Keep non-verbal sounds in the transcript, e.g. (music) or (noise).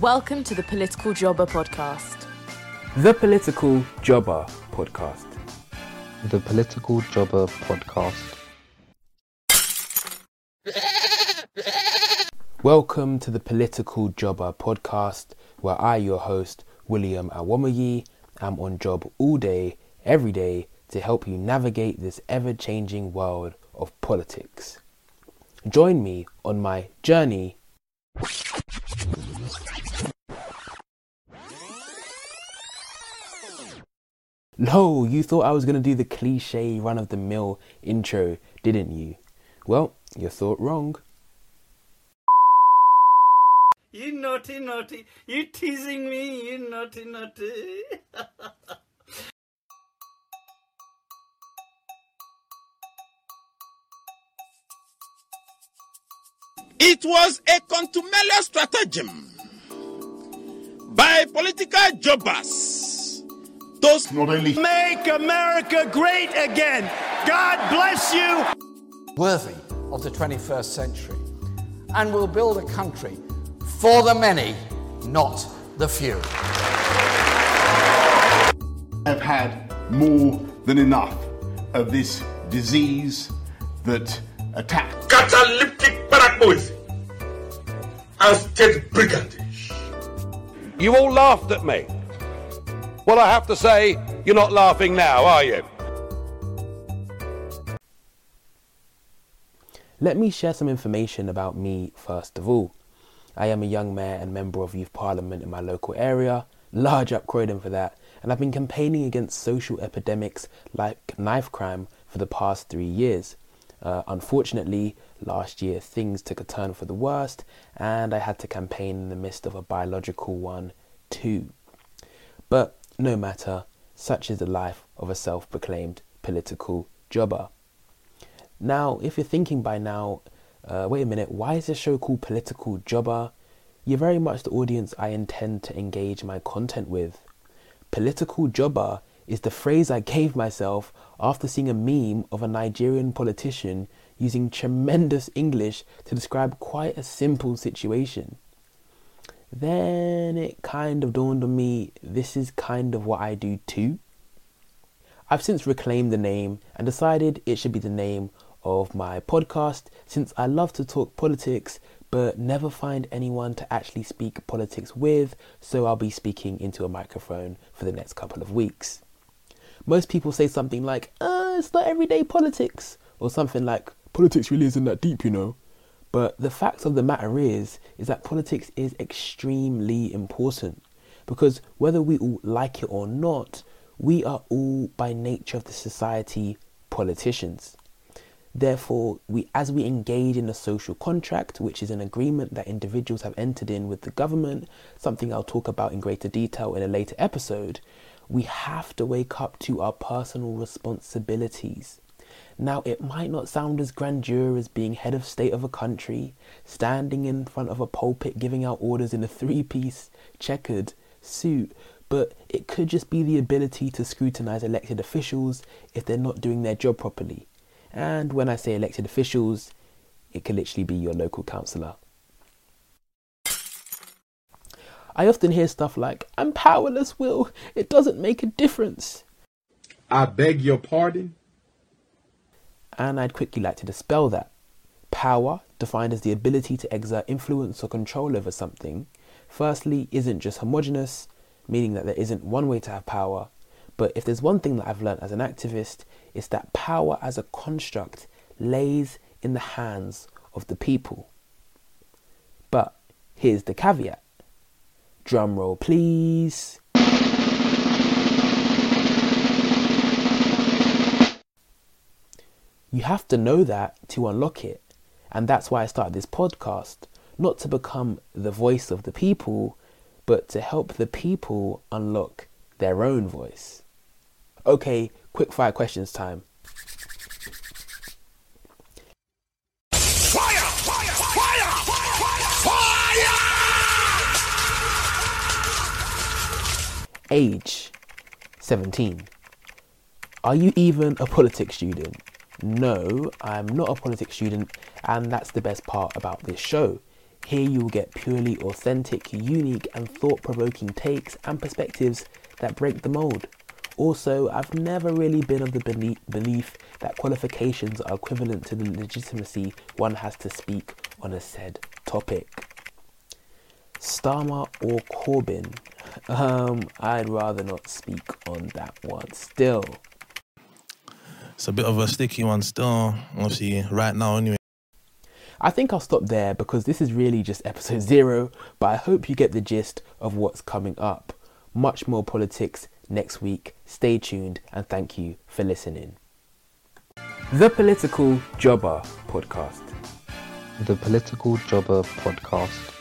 Welcome to the Political Jobber podcast. The Political Jobber podcast. The Political Jobber podcast. Welcome to the Political Jobber podcast, where I, your host, William Awomayi, am on job all day, every day to help you navigate this ever changing world of politics. Join me on my journey. No, you thought I was going to do the cliche run of the mill intro, didn't you? Well, you thought wrong. You naughty, naughty. You teasing me, you naughty, naughty. It was a contumelious stratagem by political jobbers. Those not only Make America great again. God bless you. worthy of the 21st century and we'll build a country for the many, not the few. I have had more than enough of this disease that attacks catalytic paranoia and state brigandage. You all laughed at me. Well, I have to say, you're not laughing now, are you? Let me share some information about me first of all. I am a young mayor and member of youth parliament in my local area, large up Croydon for that, and I've been campaigning against social epidemics like knife crime for the past three years. Uh, unfortunately, last year things took a turn for the worst, and I had to campaign in the midst of a biological one too. But no matter, such is the life of a self proclaimed political jobber. Now, if you're thinking by now, uh, wait a minute, why is this show called Political Jobber? You're very much the audience I intend to engage my content with. Political jobber is the phrase I gave myself after seeing a meme of a Nigerian politician using tremendous English to describe quite a simple situation. Then it kind of dawned on me this is kind of what I do too. I've since reclaimed the name and decided it should be the name of my podcast since I love to talk politics but never find anyone to actually speak politics with, so I'll be speaking into a microphone for the next couple of weeks. Most people say something like, uh, it's not everyday politics, or something like, politics really isn't that deep, you know. But the fact of the matter is, is that politics is extremely important because whether we all like it or not, we are all by nature of the society politicians. Therefore, we, as we engage in a social contract, which is an agreement that individuals have entered in with the government, something I'll talk about in greater detail in a later episode, we have to wake up to our personal responsibilities. Now, it might not sound as grandeur as being head of state of a country, standing in front of a pulpit giving out orders in a three piece checkered suit, but it could just be the ability to scrutinize elected officials if they're not doing their job properly. And when I say elected officials, it could literally be your local councillor. I often hear stuff like, I'm powerless, Will. It doesn't make a difference. I beg your pardon? And I'd quickly like to dispel that. Power, defined as the ability to exert influence or control over something, firstly isn't just homogenous, meaning that there isn't one way to have power. But if there's one thing that I've learned as an activist, it's that power as a construct lays in the hands of the people. But here's the caveat. Drum roll, please. You have to know that to unlock it. And that's why I started this podcast. Not to become the voice of the people, but to help the people unlock their own voice. Okay, quick fire questions time. Age 17. Are you even a politics student? No, I'm not a politics student, and that's the best part about this show. Here you will get purely authentic, unique, and thought provoking takes and perspectives that break the mold. Also, I've never really been of the belief that qualifications are equivalent to the legitimacy one has to speak on a said topic. Starmer or Corbyn? (laughs) Um, I'd rather not speak on that one still. It's a bit of a sticky one still, obviously, right now, anyway. I think I'll stop there because this is really just episode (laughs) zero, but I hope you get the gist of what's coming up. Much more politics next week. Stay tuned and thank you for listening. The Political Jobber Podcast. The Political Jobber Podcast